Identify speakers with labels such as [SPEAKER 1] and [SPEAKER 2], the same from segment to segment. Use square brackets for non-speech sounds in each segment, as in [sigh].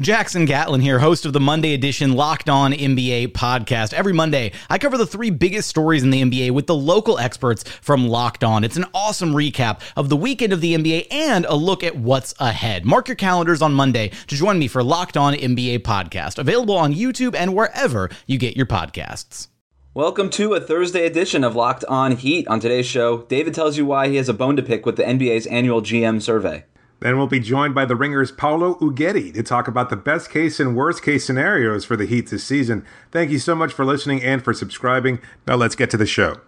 [SPEAKER 1] Jackson Gatlin here, host of the Monday edition Locked On NBA podcast. Every Monday, I cover the three biggest stories in the NBA with the local experts from Locked On. It's an awesome recap of the weekend of the NBA and a look at what's ahead. Mark your calendars on Monday to join me for Locked On NBA podcast, available on YouTube and wherever you get your podcasts.
[SPEAKER 2] Welcome to a Thursday edition of Locked On Heat. On today's show, David tells you why he has a bone to pick with the NBA's annual GM survey.
[SPEAKER 3] Then we'll be joined by the Ringers Paolo Uggetti to talk about the best case and worst case scenarios for the Heat this season. Thank you so much for listening and for subscribing. Now let's get to the show.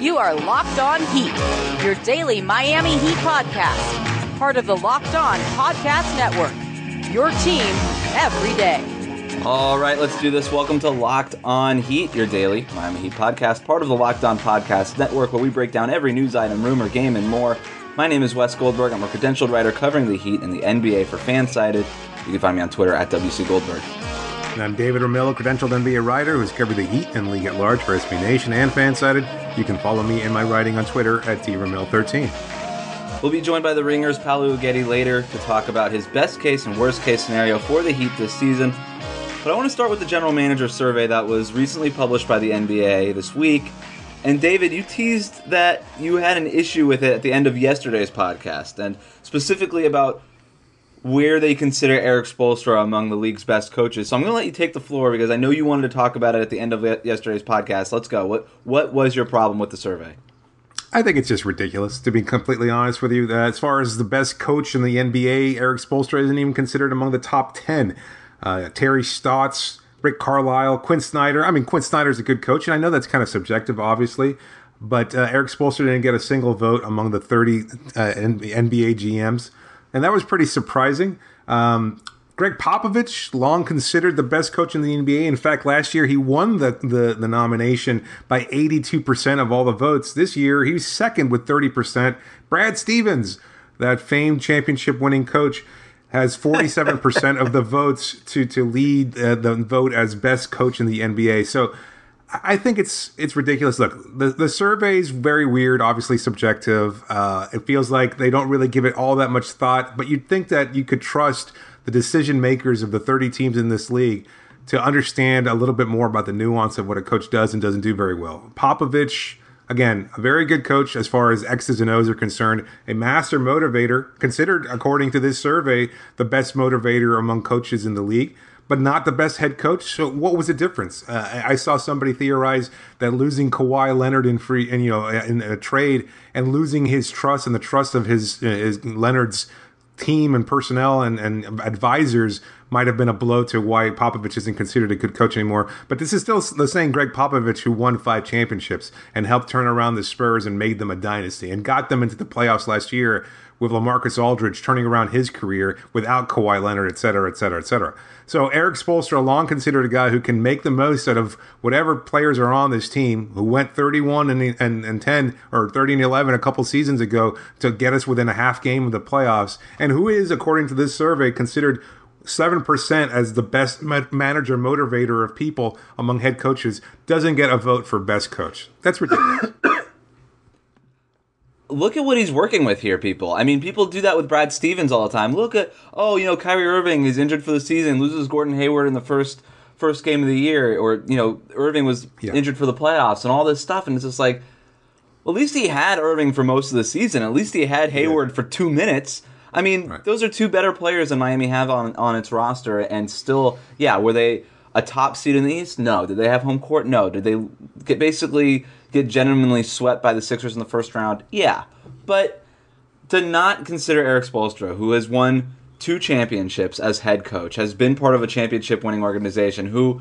[SPEAKER 4] You are Locked On Heat, your daily Miami Heat podcast, part of the Locked On Podcast Network. Your team every day.
[SPEAKER 2] All right, let's do this. Welcome to Locked On Heat, your daily Miami Heat podcast, part of the Locked On Podcast Network, where we break down every news item, rumor, game, and more. My name is Wes Goldberg. I'm a credentialed writer covering the Heat and the NBA for Fansided. You can find me on Twitter at WC Goldberg.
[SPEAKER 3] And I'm David Ramil, credentialed NBA writer who's covered the Heat and League at Large for SB Nation and Fansided. You can follow me and my writing on Twitter at DRamil13.
[SPEAKER 2] We'll be joined by the Ringers Paolo Uggetti later to talk about his best case and worst case scenario for the Heat this season. But I want to start with the general manager survey that was recently published by the NBA this week. And David, you teased that you had an issue with it at the end of yesterday's podcast, and specifically about where they consider Erik Spoelstra among the league's best coaches. So I'm going to let you take the floor because I know you wanted to talk about it at the end of yesterday's podcast. Let's go. What what was your problem with the survey?
[SPEAKER 3] I think it's just ridiculous, to be completely honest with you. Uh, as far as the best coach in the NBA, Erik Spoelstra isn't even considered among the top 10. Uh, Terry Stotts, Rick Carlisle, Quin Snyder. I mean, Quin Snyder's a good coach, and I know that's kind of subjective, obviously, but uh, Erik Spoelstra didn't get a single vote among the 30 uh, NBA GMs, and that was pretty surprising. Um, Gregg Popovich, long considered the best coach in the NBA. In fact, last year he won the, the, the nomination by 82% of all the votes. This year he was second with 30%. Brad Stevens, that famed championship winning coach, has 47% [laughs] of the votes to to lead uh, the vote as best coach in the NBA. So I think it's it's ridiculous. Look, the the survey is very weird, obviously subjective. Uh, it feels like they don't really give it all that much thought, but you'd think that you could trust the decision makers of the 30 teams in this league to understand a little bit more about the nuance of what a coach does and doesn't do very well. Popovich Again, a very good coach as far as X's and O's are concerned, a master motivator, considered, according to this survey, the best motivator among coaches in the league, but not the best head coach. So, what was the difference? Uh, I saw somebody theorize that losing Kawhi Leonard in free, and you know, in a trade, and losing his trust and the trust of his, his Leonard's team and personnel and, and advisors might have been a blow to why Popovich isn't considered a good coach anymore. But this is still the same Gregg Popovich who won five championships and helped turn around the Spurs and made them a dynasty and got them into the playoffs last year with LaMarcus Aldridge turning around his career without Kawhi Leonard, et cetera, et cetera, et cetera. So Erik Spoelstra, long considered a guy who can make the most out of whatever players are on this team, who went 31 and, and, and 10 or 30 and 11 a couple seasons ago to get us within a half game of the playoffs, and who is, according to this survey, considered 7% as the best manager motivator of people among head coaches doesn't get a vote for best coach. That's ridiculous [coughs]
[SPEAKER 2] look at what he's working with here, people. I mean, people do that with Brad Stevens all the time. Look at, oh, you know, Kyrie Irving is injured for the season, loses Gordon Hayward in the first first game of the year, or you know, Irving was
[SPEAKER 3] Yeah.
[SPEAKER 2] injured for the playoffs and all this stuff, and it's just like, well, at least he had Irving for most of the season. At least he had Hayward for two minutes. I mean,
[SPEAKER 3] Right.
[SPEAKER 2] those are two better players than Miami have on on its roster, and still, yeah, were they a top seed in the East? No. Did they have home court? No. Did they get basically get genuinely swept by the Sixers in the first round? Yeah, but to not consider Erik Spoelstra, who has won two championships as head coach, has been part of a championship winning organization, who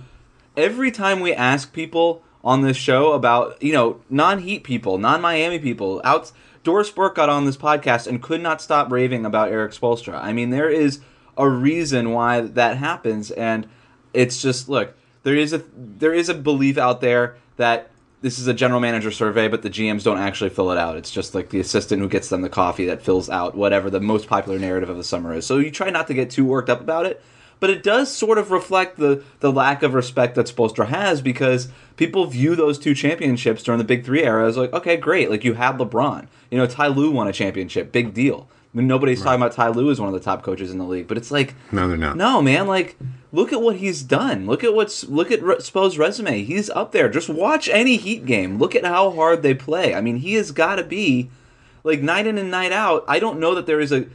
[SPEAKER 2] every time we ask people on this show about, you know, non Heat people, non Miami people, out Doris Burke got on this podcast and could not stop raving about Erik Spoelstra. I mean, there is a reason why that happens, and it's just look, there is a there is a belief out there that this is a general manager survey, but the GMs don't actually fill it out. It's just like the assistant who gets them the coffee that fills out whatever the most popular narrative of the summer is. So you try not to get too worked up about it, but it does sort of reflect the the lack of respect that Spoelstra has because people view those two championships during the Big Three era as like, okay, great, like you had LeBron. You know, Ty Lue won a championship, big deal. I mean, nobody's talking about Ty Lue as one of the top coaches in the league, but it's like,
[SPEAKER 3] No, they're not.
[SPEAKER 2] no, man. Like, look at what he's done. Look at what's look at Spo's resume. He's up there. Just watch any Heat game. Look at how hard they play. I mean, he has got to be like night in and night out. I don't know that there is a.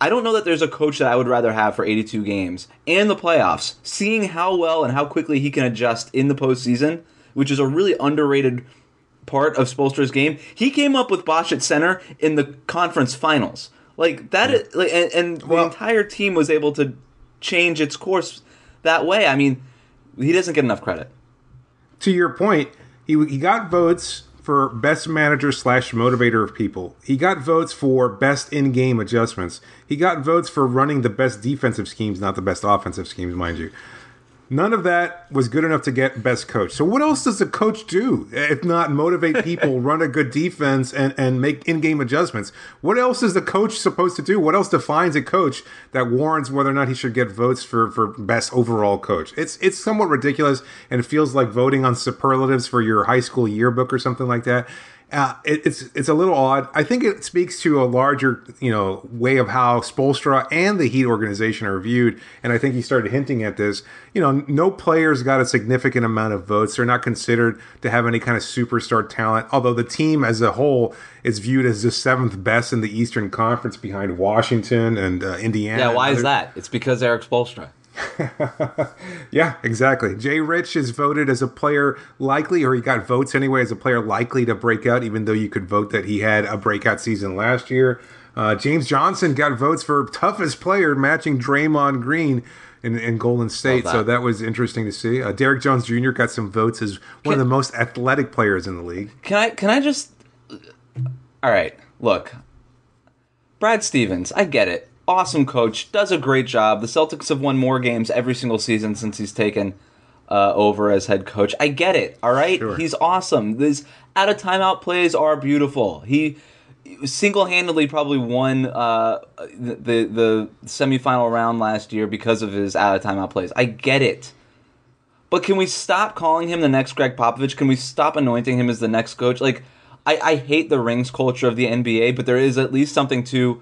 [SPEAKER 2] I don't know that there's a coach that I would rather have for 82 games and the playoffs. Seeing how well and how quickly he can adjust in the postseason, which is a really underrated part of Spoelstra's game. He came up with Bosh at center in the conference finals. Like that, is, like, and, and
[SPEAKER 3] Well-
[SPEAKER 2] the entire team was able to change its course that way. I mean, he doesn't get enough credit.
[SPEAKER 3] to your point, he he got votes for best manager slash motivator of people. He got votes for best in game adjustments. He got votes for running the best defensive schemes, not the best offensive schemes, mind you. None of that was good enough to get best coach. So what else does a coach do if not motivate people, [laughs] run a good defense, and, and make in-game adjustments? What else is the coach supposed to do? What else defines a coach that warrants whether or not he should get votes for, for best overall coach? It's it's somewhat ridiculous and it feels like voting on superlatives for your high school yearbook or something like that. Uh, it, it's it's a little odd. I think it speaks to a larger you know way of how Spoelstra and the Heat organization are viewed, and I think he started hinting at this. You know, no players got a significant amount of votes. They're not considered to have any kind of superstar talent. Although the team as a whole is viewed as the seventh best in the Eastern Conference behind Washington and uh, Indiana.
[SPEAKER 2] Yeah, why is that? It's because Erik Spoelstra. [laughs]
[SPEAKER 3] Yeah, exactly. Jay Rich is voted as a player likely, or he got votes anyway, as a player likely to break out, even though you could vote that he had a breakout season last year. Uh, James Johnson got votes for toughest player, matching Draymond Green in, in Golden State.
[SPEAKER 2] Love
[SPEAKER 3] So
[SPEAKER 2] that.
[SPEAKER 3] that was interesting to see. Uh, Derrick Jones Jr. got some votes as one of the most athletic players in the league.
[SPEAKER 2] Can I can I just All right, look. Brad Stevens, I get it. Awesome coach, does a great job. The Celtics have won more games every single season since he's taken uh, over as head coach. I get it. All right,
[SPEAKER 3] Sure.
[SPEAKER 2] he's awesome. These out of timeout plays are beautiful. He single-handedly probably won uh, the, the the semifinal round last year because of his out of timeout plays. I get it. But can we stop calling him the next Gregg Popovich? Can we stop anointing him as the next coach? Like, I, I hate the rings culture of the NBA, but there is at least something to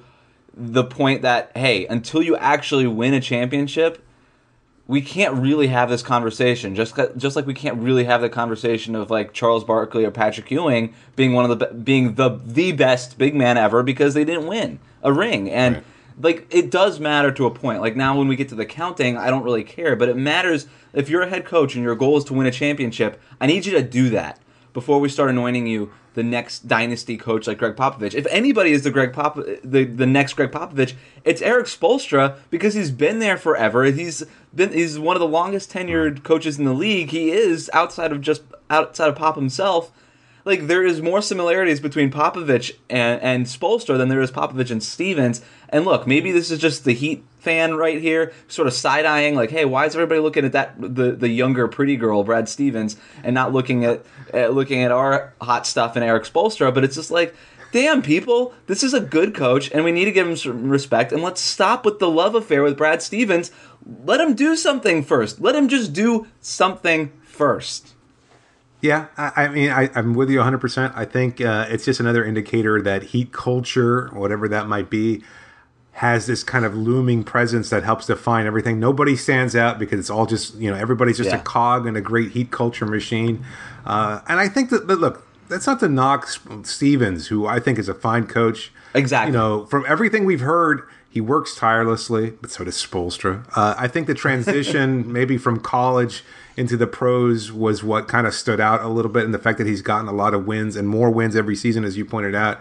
[SPEAKER 2] the point that, hey, until you actually win a championship, we can't really have this conversation. Just just like we can't really have the conversation of like Charles Barkley or Patrick Ewing being one of the being the the best big man ever because they didn't win a ring. And
[SPEAKER 3] Right.
[SPEAKER 2] like it does matter to a point. Like now when we get to the counting, I don't really care, but it matters if you're a head coach and your goal is to win a championship. I need you to do that before we start anointing you the next dynasty coach like Gregg Popovich. If anybody is the Greg Pop the the next Gregg Popovich, it's Erik Spoelstra because he's been there forever. He's been he's one of the longest tenured hmm. coaches in the league. He is outside of just outside of Pop himself. Like there is more similarities between Popovich and and Spoelstra than there is Popovich and Stevens. And look, maybe this is just the Heat fan right here, sort of side eyeing, like, hey, why is everybody looking at that the the younger pretty girl, Brad Stevens, and not looking at, at looking at our hot stuff and Erik Spoelstra? But it's just like, damn, people, this is a good coach, and we need to give him some respect. And let's stop with the love affair with Brad Stevens. Let him do something first. Let him just do something first.
[SPEAKER 3] Yeah, I, mean, I, I'm with you 100%. I think uh, it's just another indicator that heat culture, whatever that might be, has this kind of looming presence that helps define everything. Nobody stands out because it's all just you know everybody's just
[SPEAKER 2] Yeah.
[SPEAKER 3] a cog in a great heat culture machine. Uh, and I think that, that look, that's not to knock Stevens, who I think is a fine coach.
[SPEAKER 2] Exactly.
[SPEAKER 3] You know, from everything we've heard, he works tirelessly, but so does Spoelstra. Uh, I think the transition [laughs] maybe from college into the pros was what kind of stood out a little bit in the fact that he's gotten a lot of wins and more wins every season, as you pointed out.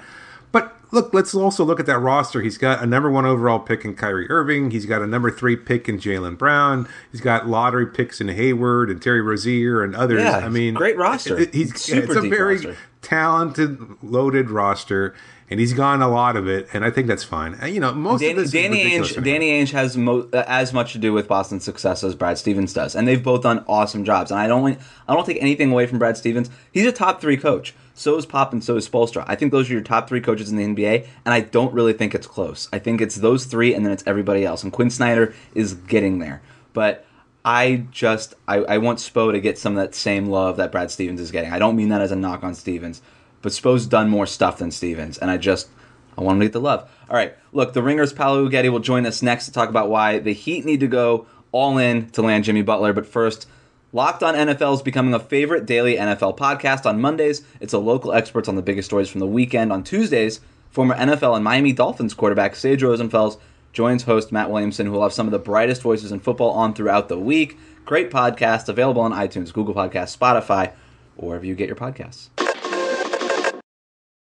[SPEAKER 3] But look, let's also look at that roster. He's got a number one overall pick in Kyrie Irving. He's got a number three pick in Jaylen Brown. He's got lottery picks in Hayward and Terry Rozier and others.
[SPEAKER 2] Yeah,
[SPEAKER 3] I mean,
[SPEAKER 2] great roster.
[SPEAKER 3] it- he's
[SPEAKER 2] Super
[SPEAKER 3] it's a very
[SPEAKER 2] roster.
[SPEAKER 3] talented, loaded roster, and he's gotten a lot of it, and I think that's fine. And, you know, most
[SPEAKER 2] Danny,
[SPEAKER 3] of this
[SPEAKER 2] Danny Ainge,
[SPEAKER 3] me.
[SPEAKER 2] Danny Ainge has mo- uh, as much to do with Boston's success as Brad Stevens does, and they've both done awesome jobs. And I don't, I don't take anything away from Brad Stevens. He's a top three coach. So is Pop, and so is Spoelstra. I think those are your top three coaches in the NBA, and I don't really think it's close. I think it's those three, and then it's everybody else. And Quin Snyder is getting there, but. I just I, I want Spo to get some of that same love that Brad Stevens is getting. I don't mean that as a knock on Stevens, but Spo's done more stuff than Stevens, and I just I want him to get the love. All right, look, the Ringers Paolo Uggetti will join us next to talk about why the Heat need to go all in to land Jimmy Butler. But first, Locked on NFL is becoming a favorite daily NFL podcast on Mondays. It's a local experts on the biggest stories from the weekend. On Tuesdays, former NFL and Miami Dolphins quarterback Sage Rosenfels joins host Matt Williamson, who will have some of the brightest voices in football on throughout the week. Great podcast available on iTunes, Google Podcasts, Spotify, or wherever you get your podcasts.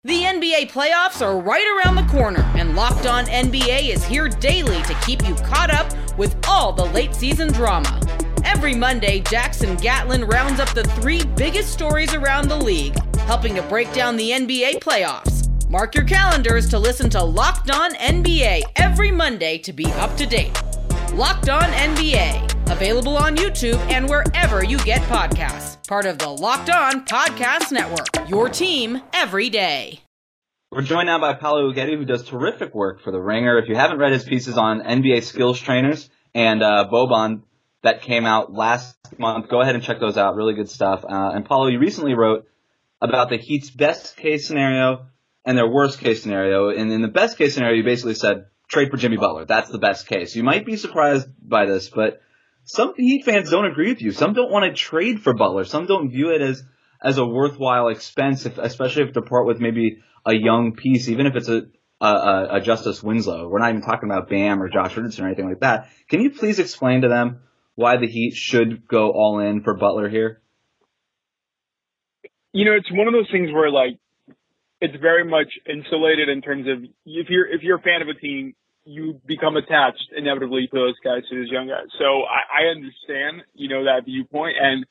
[SPEAKER 5] The NBA playoffs are right around the corner, and Locked On NBA is here daily to keep you caught up with all the late season drama. Every Monday, Jackson Gatlin rounds up the three biggest stories around the league, helping to break down the NBA playoffs. Mark your calendars to listen to Locked On NBA every Monday to be up to date. Locked On NBA, available on YouTube and wherever you get podcasts. Part of the Locked On Podcast Network, your team every day.
[SPEAKER 2] We're joined now by Paolo Uggetti, who does terrific work for The Ringer. If you haven't read his pieces on NBA skills trainers and uh, Boban that came out last month, go ahead and check those out. Really good stuff. Uh, and Paolo, you recently wrote about the Heat's best case scenario and their worst case scenario. And in the best case scenario, you basically said trade for Jimmy Butler. That's the best case. You might be surprised by this, but some Heat fans don't agree with you. Some don't want to trade for Butler. Some don't view it as as a worthwhile expense, if, especially if to part with maybe a young piece, even if it's a, a, a Justice Winslow. We're not even talking about Bam or Josh Richardson or anything like that. Can you please explain to them why the Heat should go all in for Butler here?
[SPEAKER 6] you know, it's one of those things where like it's very much insulated in terms of if you're if you're a fan of a team, you become attached inevitably to those guys, to those young guys. So I, I understand, you know, that viewpoint, and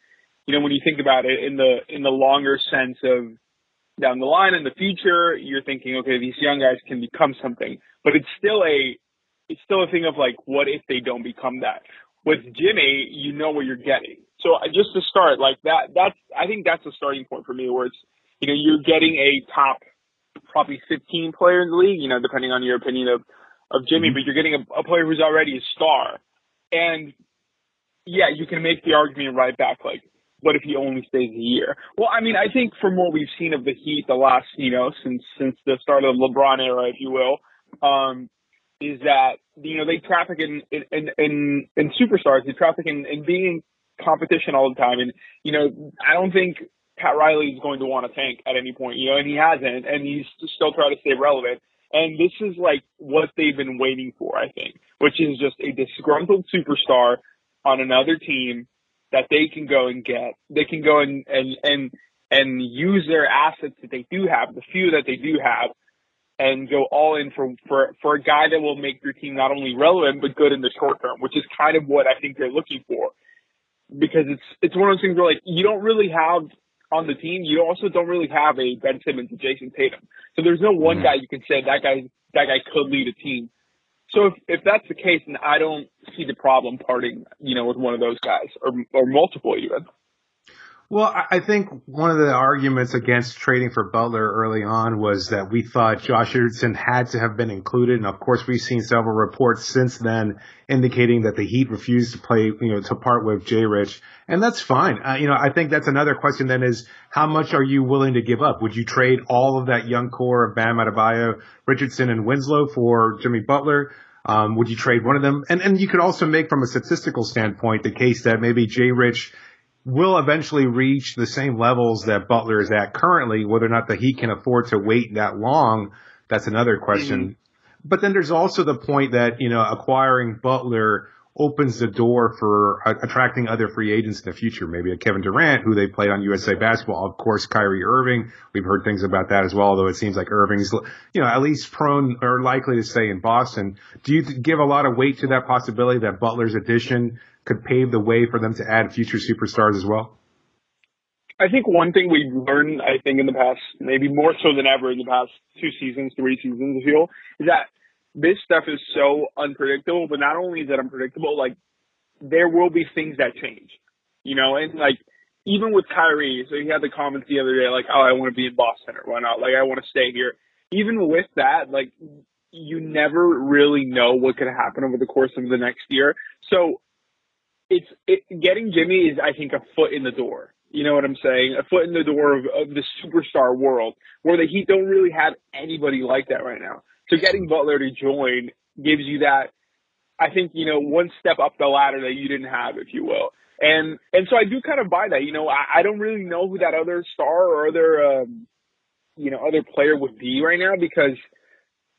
[SPEAKER 6] you know when you think about it in the in the longer sense of down the line in the future, you're thinking, okay, these young guys can become something, but it's still a it's still a thing of like, what if they don't become that? With Jimmy, you know what you're getting. So I- just to start, like that, that's I think that's a starting point for me, where it's you know you're getting a top probably 15 player in the league, you know, depending on your opinion of of Jimmy, but you're getting a, a player who's already a star, and yeah, you can make the argument right back, like, what if he only stays a year? Well, I mean, I think from what we've seen of the Heat the last, you know, since since the start of the LeBron era, if you will, um, is that you know they traffic in in in, in, in superstars, they traffic in, in being in competition all the time, and you know, I don't think Pat Riley is going to want to tank at any point, you know, and he hasn't, and he's still trying to stay relevant. And this is like what they've been waiting for, I think, which is just a disgruntled superstar on another team that they can go and get. They can go and and and and use their assets that they do have, the few that they do have, and go all in for for for a guy that will make your team not only relevant but good in the short term, which is kind of what I think they're looking for. Because it's it's one of those things where like you don't really have on the team, you also don't really have a Ben Simmons and Jayson Tatum. So there's no one mm-hmm. guy you can say that guy that guy could lead a team. So if if that's the case, then I don't see the problem parting, you know, with one of those guys or or multiple even.
[SPEAKER 3] Well, I- think one of the arguments against trading for Butler early on was that we thought Josh Richardson had to have been included, and of course we've seen several reports since then indicating that the Heat refused to play, you know, to part with J. Rich, and that's fine. Uh, you know, I think that's another question then is how much are you willing to give up? Would you trade all of that young core of Bam Adebayo, Richardson, and Winslow for Jimmy Butler? Um, would you trade one of them? And and you could also make from a statistical standpoint the case that maybe Jay Rich will eventually reach the same levels that Butler is at currently. Whether or not the Heat can afford to wait that long, that's another question. Mm-hmm. But then there's also the point that you know acquiring Butler opens the door for uh, attracting other free agents in the future. Maybe a Kevin Durant, who they played on USA Basketball. Of course, Kyrie Irving. We've heard things about that as well, although it seems like Irving's, you know, at least prone or likely to stay in Boston. Do you give a lot of weight to that possibility that Butler's addition could pave the way for them to add future superstars as well?
[SPEAKER 6] I think one thing we've learned, I think, in the past, maybe more so than ever in the past two seasons, three seasons, I feel, is that this stuff is so unpredictable, but not only is it unpredictable, like there will be things that change, you know, and like even with Kyrie, so he had the comments the other day, like, oh, I want to be in Boston or why not? like I want to stay here. Even with that, like you never really know what could happen over the course of the next year. So it's it, getting Jimmy is, I think, a foot in the door. You know what I'm saying? A foot in the door of, of the superstar world where the Heat don't really have anybody like that right now. So getting Butler to join gives you that, I think, you know, one step up the ladder that you didn't have, if you will. And, and so I do kind of buy that, you know, I, I don't really know who that other star or other, um, you know, other player would be right now because,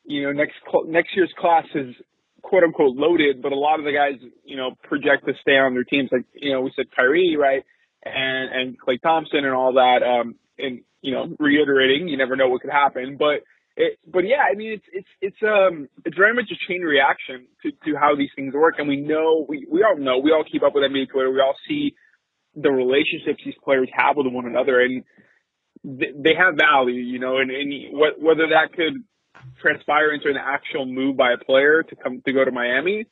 [SPEAKER 6] you know, next, next year's class is quote unquote loaded, but a lot of the guys, you know, project to stay on their teams. Like, you know, we said Kyrie, right? And, and Klay Thompson and all that. Um, and, you know, reiterating, you never know what could happen, but, it, but yeah, I mean, it's it's it's um it's very much a chain reaction to to how these things work, and we know we we all know we all keep up with NBA Twitter. We all see the relationships these players have with one another, and th- they have value, you know. And, and what, whether that could transpire into an actual move by a player to come to go to Miami,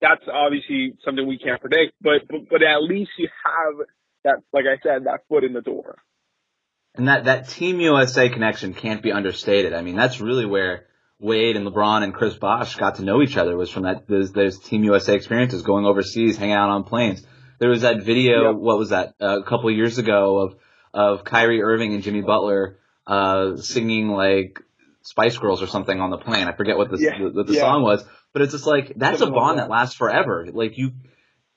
[SPEAKER 6] that's obviously something we can't predict. But but, but at least you have that, like I said, that foot in the door.
[SPEAKER 2] And that, that Team USA connection can't be understated. I mean, that's really where Wade and LeBron and Chris Bosh got to know each other was from that, those, those Team USA experiences, going overseas, hanging out on planes. There was that video, yep. what was that, uh, a couple of years ago of, of Kyrie Irving and Jimmy Butler, uh, singing like Spice Girls or something on the plane. I forget what the, yeah. the, the yeah. song was, but it's just like, that's a bond that lasts forever. Like you,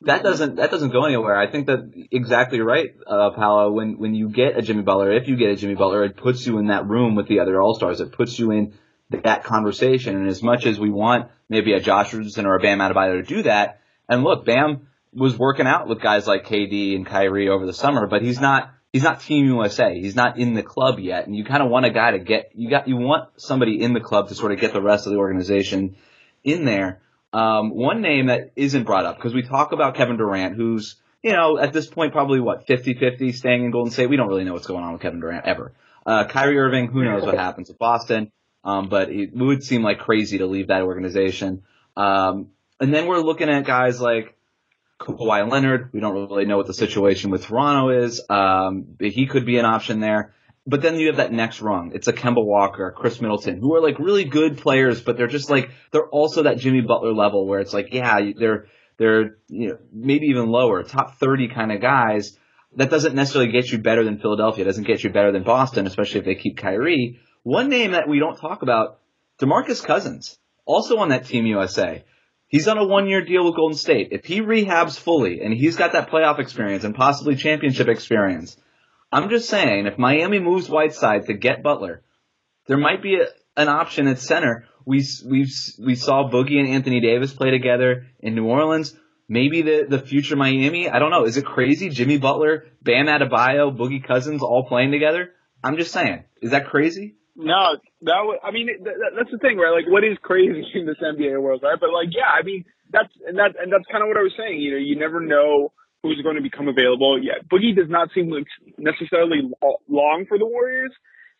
[SPEAKER 2] that doesn't that doesn't go anywhere. I think that exactly right, uh, Paolo. When when you get a Jimmy Butler, if you get a Jimmy Butler, it puts you in that room with the other All Stars. It puts you in that conversation. And as much as we want maybe a Josh Richardson or a Bam Adebayo to do that, and look, Bam was working out with guys like KD and Kyrie over the summer, but he's not he's not Team USA. He's not in the club yet, and you kind of want a guy to get you got you want somebody in the club to sort of get the rest of the organization in there. Um, one name that isn't brought up because we talk about Kevin Durant, who's you know at this point probably what 50-50 staying in Golden State. We don't really know what's going on with Kevin Durant ever. Uh, Kyrie Irving, who knows what happens with Boston? Um, but it would seem like crazy to leave that organization. Um, and then we're looking at guys like Kawhi Leonard. We don't really know what the situation with Toronto is. Um, he could be an option there. But then you have that next rung. It's a Kemba Walker, Khris Middleton, who are like really good players, but they're just like they're also that Jimmy Butler level where it's like, yeah, they're they're you know maybe even lower, top thirty kind of guys. That doesn't necessarily get you better than Philadelphia. It doesn't get you better than Boston, especially if they keep Kyrie. One name that we don't talk about, DeMarcus Cousins, also on that Team USA. He's on a one year deal with Golden State. If he rehabs fully and he's got that playoff experience and possibly championship experience, I'm just saying, if Miami moves Whiteside to get Butler, there might be a, an option at center. We we we saw Boogie and Anthony Davis play together in New Orleans. Maybe the the future Miami. I don't know. Is it crazy? Jimmy Butler, Bam Adebayo, Boogie Cousins all playing together. I'm just saying. Is that crazy?
[SPEAKER 6] No, that was, I mean, that, that's the thing, right? Like, what is crazy [laughs] in this NBA world, right? But like, yeah, I mean, that's and that and that's kind of what I was saying. You know, you never know who's going to become available. Yeah, Boogie does not seem like necessarily long for the Warriors.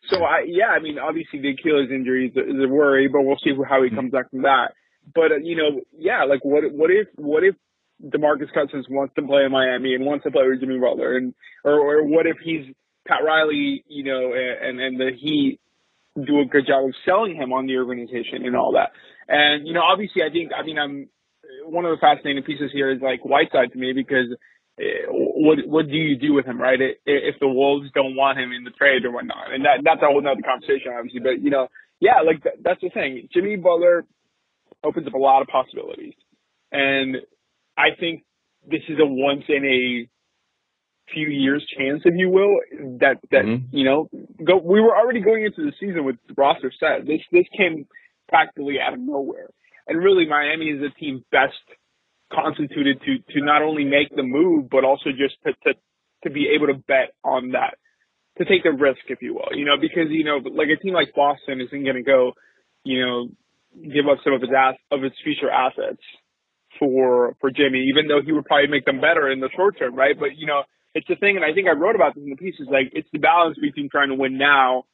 [SPEAKER 6] So I, yeah, I mean, obviously the Achilles injury is a, is a worry, but we'll see how he comes back from that. But uh, you know, yeah, like what what if what if DeMarcus Cousins wants to play in Miami and wants to play with Jimmy Butler, and or or what if he's Pat Riley, you know, and and the Heat do a good job of selling him on the organization and all that. And you know, obviously, I think I mean I'm one of the fascinating pieces here is like Whiteside to me because eh, what what do you do with him, right? If the Wolves don't want him in the trade or whatnot, and that that's a whole nother conversation, obviously. But you know, yeah, like that, that's the thing. Jimmy Butler, opens up a lot of possibilities. And I think this is a once in a few years chance, if you will, that that mm-hmm. you know, go. We were already going into the season with the roster set. This this came practically out of nowhere, and really, Miami is a team best constituted to to not only make the move, but also just to to, to be able to bet on that, to take the risk, if you will, you know, because you know, like a team like Boston isn't going to go, you know, give up some of its ass of its future assets for for Jimmy, even though he would probably make them better in the short term, right? But you know, it's the thing, and I think I wrote about this in the piece. Is like it's the balance between trying to win now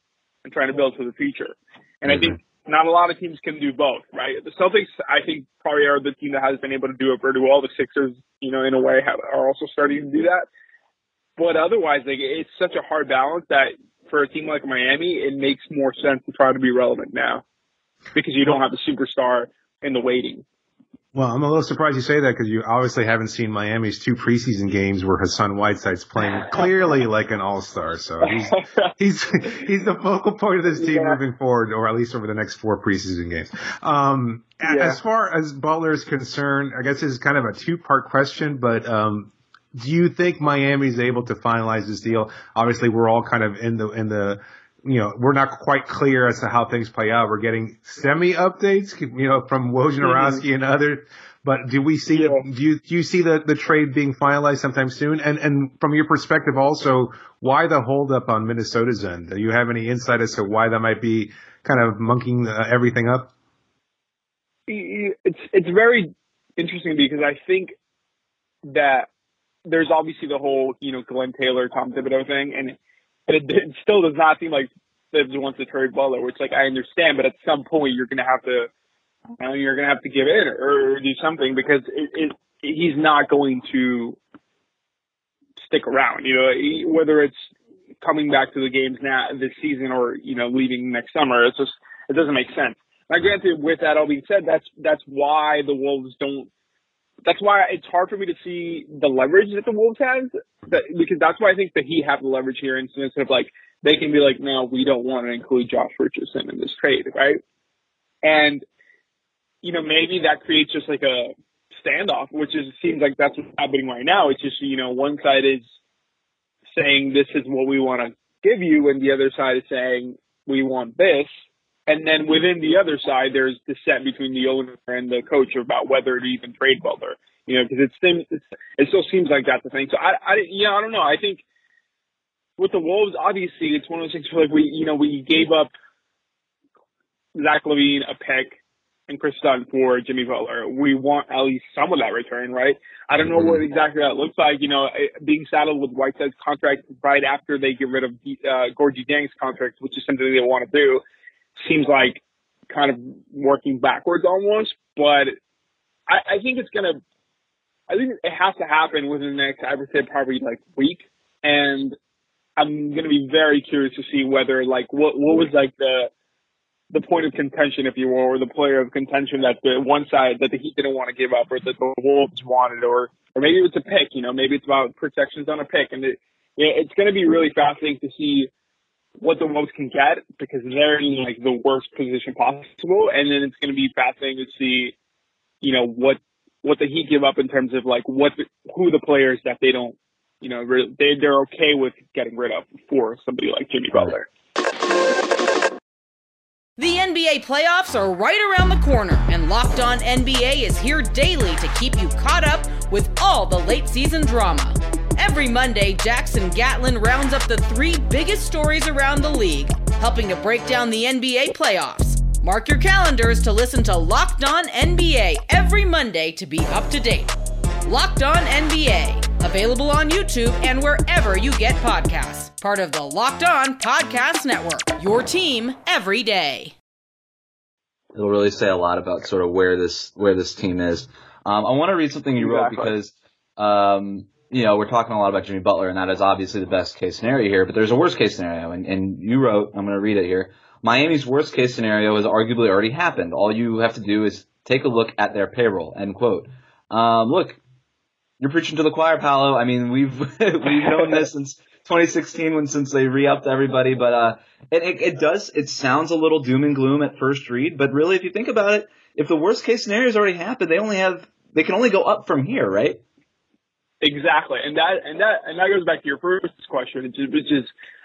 [SPEAKER 6] and trying to build for the future. And mm-hmm. I think not a lot of teams can do both, right? The Celtics, I think, probably are the team that has been able to do it pretty well. All the Sixers, you know, in a way, have, are also starting to do that. But otherwise, like it's such a hard balance that for a team like Miami, it makes more sense to try to be relevant now because you don't have the superstar in the waiting.
[SPEAKER 3] Well, I'm a little surprised you say that because you obviously haven't seen Miami's two preseason games where Hassan Whiteside's playing [laughs] clearly like an all-star. So he's [laughs] he's he's the focal point of this team yeah. moving forward, or at least over the next four preseason games. Um, yeah. as far as Butler is concerned, I guess it's kind of a two-part question, but um, do you think Miami's able to finalize this deal? Obviously, we're all kind of in the in the you know, we're not quite clear as to how things play out. We're getting semi updates, you know, from Wojnarowski mm-hmm. and others. But do we see, yeah. do you, do you see the, the trade being finalized sometime soon? And, and from your perspective also, why the holdup on Minnesota's end? Do you have any insight as to why that might be kind of monkeying everything up?
[SPEAKER 6] It's, it's very interesting because I think that there's obviously the whole, you know, Glen Taylor, Tom Thibodeau thing. And it, it still does not seem like Thibs wants to trade Butler, which like I understand, but at some point you're going to have to, you know, you're going to have to give in or, or do something because it, it, he's not going to stick around. You know, he, whether it's coming back to the games now this season or you know leaving next summer, it's just it doesn't make sense. Now, granted, with that all being said, that's that's why the Wolves don't that's why it's hard for me to see the leverage that the Wolves has, that, because that's why I think that he have the leverage here instead of like they can be like, no, we don't want to include Josh Richardson in this trade, right? And you know maybe that creates just like a standoff, which is seems like that's what's happening right now. It's just you know one side is saying this is what we want to give you, and the other side is saying we want this, and then within the other side, there's dissent between the owner and the coach about whether to even trade Butler. You know, because it seems it still seems like that's the thing. So I, I, yeah, I don't know. I think with the Wolves, obviously, it's one of those things where like we, you know, we gave up Zach LaVine, a pick, and Kris Dunn for Jimmy Butler. We want at least some of that return, right? I don't know what exactly that looks like. You know, being saddled with Whiteside's contract right after they get rid of uh, Gorgui Dieng's contract, which is something they want to do seems like kind of working backwards almost. But I, I think it's gonna. I think it has to happen within the next, I would say, probably like week. And I'm gonna be very curious to see whether like what what was like the the point of contention, if you will, or the player of contention that the one side that the Heat didn't want to give up, or that the Wolves wanted, or or maybe it's a pick. You know, maybe it's about protections on a pick, and it, it's going to be really fascinating to see what the Wolves can get because they're in like the worst position possible, and then it's going to be fascinating to see, you know, what what the Heat give up in terms of like what the, who the players that they don't, you know, they they're okay with getting rid of for somebody like Jimmy Butler.
[SPEAKER 5] The NBA playoffs are right around the corner, and Locked On NBA is here daily to keep you caught up with all the late season drama. Every Monday, Jackson Gatlin rounds up the three biggest stories around the league, helping to break down the NBA playoffs. Mark your calendars to listen to Locked On NBA every Monday to be up to date. Locked On NBA, available on YouTube and wherever you get podcasts. Part of the Locked On Podcast Network, your team every day.
[SPEAKER 2] It'll really say a lot about sort of where this where this team is. Um, I want to read something you wrote because um, you know, we're talking a lot about Jimmy Butler, and that is obviously the best case scenario here, but there's a worst case scenario, and, and you wrote, I'm going to read it here. Miami's worst case scenario has arguably already happened. All you have to do is take a look at their payroll, end quote. Um, look, you're preaching to the choir, Paolo. I mean, we've, [laughs] we've known this since, 2016 when since they re-upped everybody, but uh, it, it it does it sounds a little doom and gloom at first read, but really if you think about it, if the worst case scenario has already happened, they only have they can only go up from here, right?
[SPEAKER 6] Exactly, and that and that and that goes back to your first question, which is, which is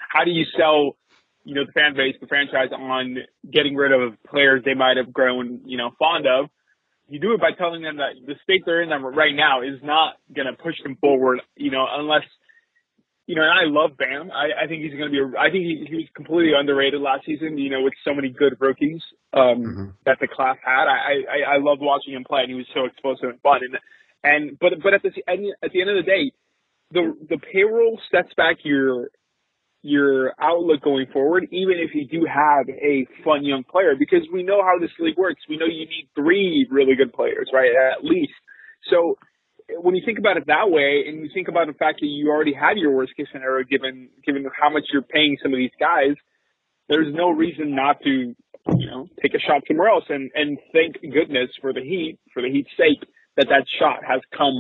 [SPEAKER 6] how do you sell, you know, the fan base, the franchise on getting rid of players they might have grown, you know, fond of. You do it by telling them that the state they're in them right now is not going to push them forward, you know, unless you know, and I love Bam. I, I think he's going to be. A, I think he, he was completely underrated last season. You know, with so many good rookies um, mm-hmm. that the class had. I, I I loved watching him play, and he was so explosive and fun. And and but but at the at the end of the day, the the payroll sets back your your outlook going forward, even if you do have a fun young player, because we know how this league works. We know you need three really good players, right? At least. So when you think about it that way, and you think about the fact that you already have your worst case scenario, given given how much you're paying some of these guys, there's no reason not to, you know, take a shot somewhere else. And and thank goodness for the Heat, for the Heat's sake, that that shot has come,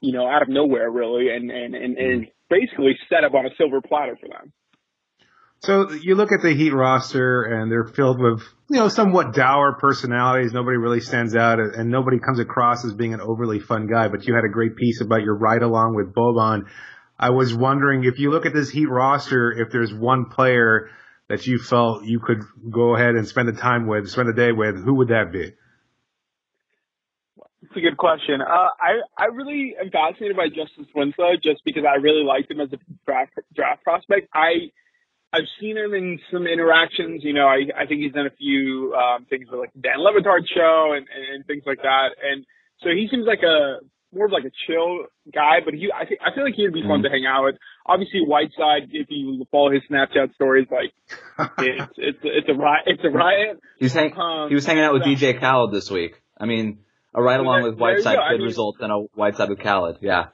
[SPEAKER 6] you know, out of nowhere really, and and and is basically set up on a silver platter for them.
[SPEAKER 3] So you look at the Heat roster, and they're filled with you know somewhat dour personalities. Nobody really stands out, and nobody comes across as being an overly fun guy. But you had a great piece about your ride along with Boban. I was wondering if you look at this Heat roster, if there's one player that you felt you could go ahead and spend the time with, spend the day with, who would that be?
[SPEAKER 6] It's a good question. Uh, I I really am fascinated by Justice Winslow just because I really liked him as a draft draft prospect. I I've seen him in some interactions. You know, I I think he's done a few um, things with like Dan Le Batard show and, and and things like that. And so he seems like a more of like a chill guy, but he I think I feel like he'd be fun mm-hmm. to hang out with. Obviously, Whiteside, if you follow his Snapchat stories, like [laughs] it's it's it's a riot. It's a riot.
[SPEAKER 2] He's hang, um, he was hanging out with so, DJ Khaled this week. I mean, a ride along with Whiteside could I mean, result in a Whiteside with Khaled. Yeah.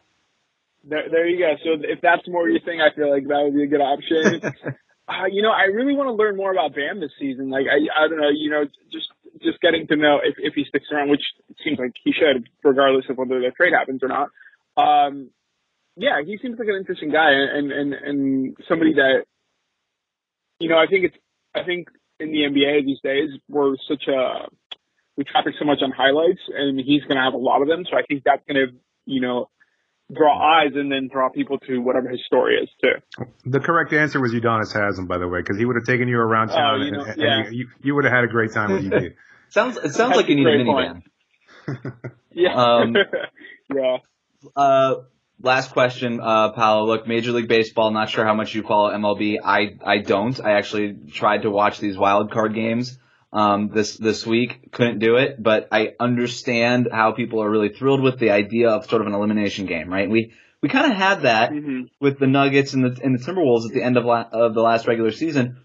[SPEAKER 6] There, there you go. So if that's more your thing, I feel like that would be a good option. [laughs] uh, you know, I really want to learn more about Bam this season. Like, I, I don't know, you know, just just getting to know if, if he sticks around, which it seems like he should, regardless of whether the trade happens or not. Um, yeah, he seems like an interesting guy and, and, and somebody that, you know, I think it's, I think in the NBA these days, we're such a, we traffic so much on highlights, and he's going to have a lot of them. So I think that's going to, you know, draw eyes and then draw people to whatever his story is too.
[SPEAKER 3] The correct answer was Udonis Haslem, by the way, because he would have taken you around oh, town, uh, you know, and, yeah. and you, you, would have had a great time with UT. [laughs]
[SPEAKER 2] sounds it sounds like you need a minivan. [laughs]
[SPEAKER 6] yeah. Um, [laughs] yeah.
[SPEAKER 2] Uh, last question, uh, Paolo. Look, Major League Baseball. Not sure how much you follow MLB. I I don't. I actually tried to watch these wild card games um, this this week. Couldn't do it, but I understand how people are really thrilled with the idea of sort of an elimination game, right? We we kind of had that mm-hmm. with the Nuggets and the and the Timberwolves at the end of la- of the last regular season.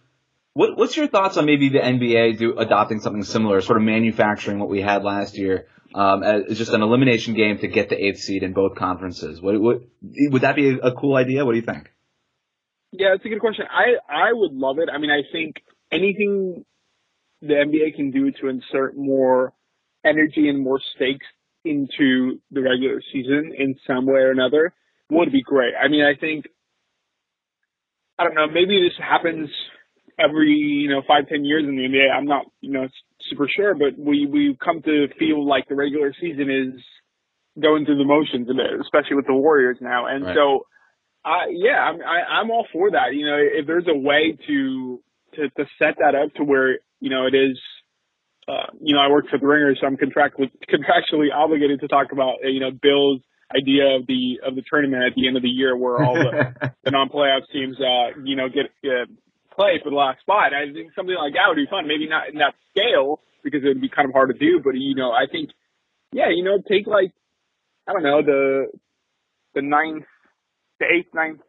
[SPEAKER 2] What, what's your thoughts on maybe the NBA do adopting something similar, sort of manufacturing what we had last year? Um, as just an elimination game to get the eighth seed in both conferences. What, what, would that be a, a cool idea? What do you think?
[SPEAKER 6] Yeah, it's a good question. I I would love it. I mean, I think anything the NBA can do to insert more energy and more stakes into the regular season in some way or another would be great. I mean, I think, I don't know, maybe this happens every, you know, five, ten years in the NBA. I'm not, you know, super sure, but we, we come to feel like the regular season is going through the motions a bit, especially with the Warriors now. And right. so, uh, yeah, I'm, I, I'm all for that. You know, if there's a way to, to, to set that up to where you know, it is, uh, you know, I work for the Ringer, so I'm contract- contractually obligated to talk about, uh, you know, Bill's idea of the of the tournament at the end of the year, where all the, [laughs] the non-playoff teams, uh, you know, get uh, play for the last spot. I think something like that would be fun. Maybe not in that scale because it would be kind of hard to do, but you know, I think, yeah, you know, take like, I don't know, the the ninth, the eighth, ninth,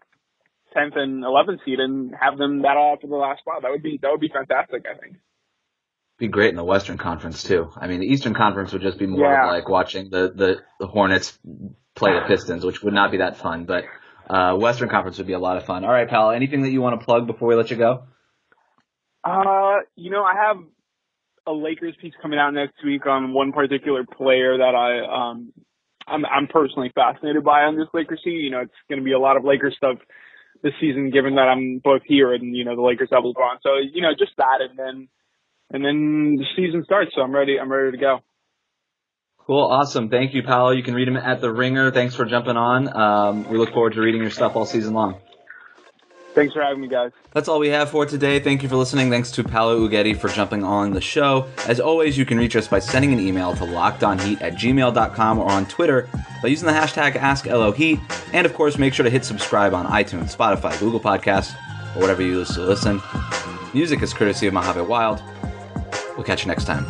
[SPEAKER 6] tenth, and eleventh seed, and have them battle out for the last spot. That would be that would be fantastic. I think
[SPEAKER 2] be great in the Western Conference too. I mean, the Eastern Conference would just be more yeah. of like watching the, the, the Hornets play the Pistons, which would not be that fun. But uh, Western Conference would be a lot of fun. All right, pal. Anything that you want to plug before we let you go?
[SPEAKER 6] Uh, you know, I have a Lakers piece coming out next week on one particular player that I um I'm I'm personally fascinated by on this Lakers team. You know, it's going to be a lot of Lakers stuff this season, given that I'm both here and you know the Lakers have LeBron. So you know just that, and then and then the season starts. So I'm ready. I'm ready to go.
[SPEAKER 2] Cool, awesome. Thank you, Paolo. You can read him at the Ringer. Thanks for jumping on. Um, we look forward to reading your stuff all season long.
[SPEAKER 6] Thanks for having me, guys.
[SPEAKER 2] That's all we have for today. Thank you for listening. Thanks to Paolo Uggetti for jumping on the show. As always, you can reach us by sending an email to lockedonheat at gmail.com or on Twitter by using the hashtag AskLOHeat. And of course, make sure to hit subscribe on iTunes, Spotify, Google Podcasts, or whatever you use to listen. Music is courtesy of Mojave Wilde. We'll catch you next time.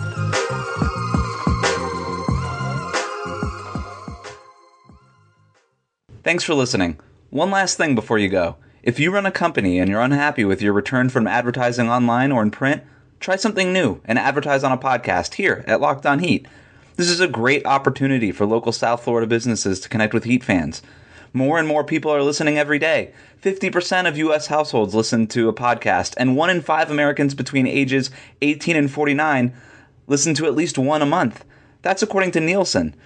[SPEAKER 2] Thanks for listening. One last thing before you go. If you run a company and you're unhappy with your return from advertising online or in print, try something new and advertise on a podcast here at Locked On Heat. This is a great opportunity for local South Florida businesses to connect with Heat fans. More and more people are listening every day. 50% of U.S. households listen to a podcast, and one in five Americans between ages 18 and 49 listen to at least one a month. That's according to Nielsen.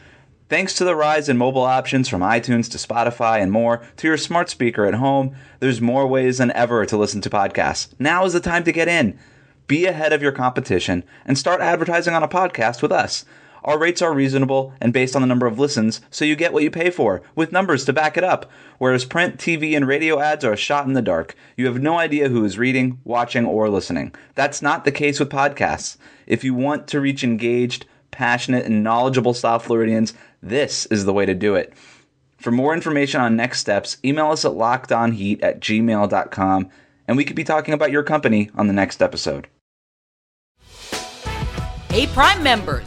[SPEAKER 2] Thanks to the rise in mobile options from iTunes to Spotify and more to your smart speaker at home, there's more ways than ever to listen to podcasts. Now is the time to get in. Be ahead of your competition and start advertising on a podcast with us. Our rates are reasonable and based on the number of listens, so you get what you pay for, with numbers to back it up. Whereas print, TV, and radio ads are a shot in the dark. You have no idea who is reading, watching, or listening. That's not the case with podcasts. If you want to reach engaged, passionate, and knowledgeable South Floridians, this is the way to do it. For more information on next steps, email us at lockedonheat at gmail.com, and we could be talking about your company on the next episode.
[SPEAKER 5] Hey, Prime members,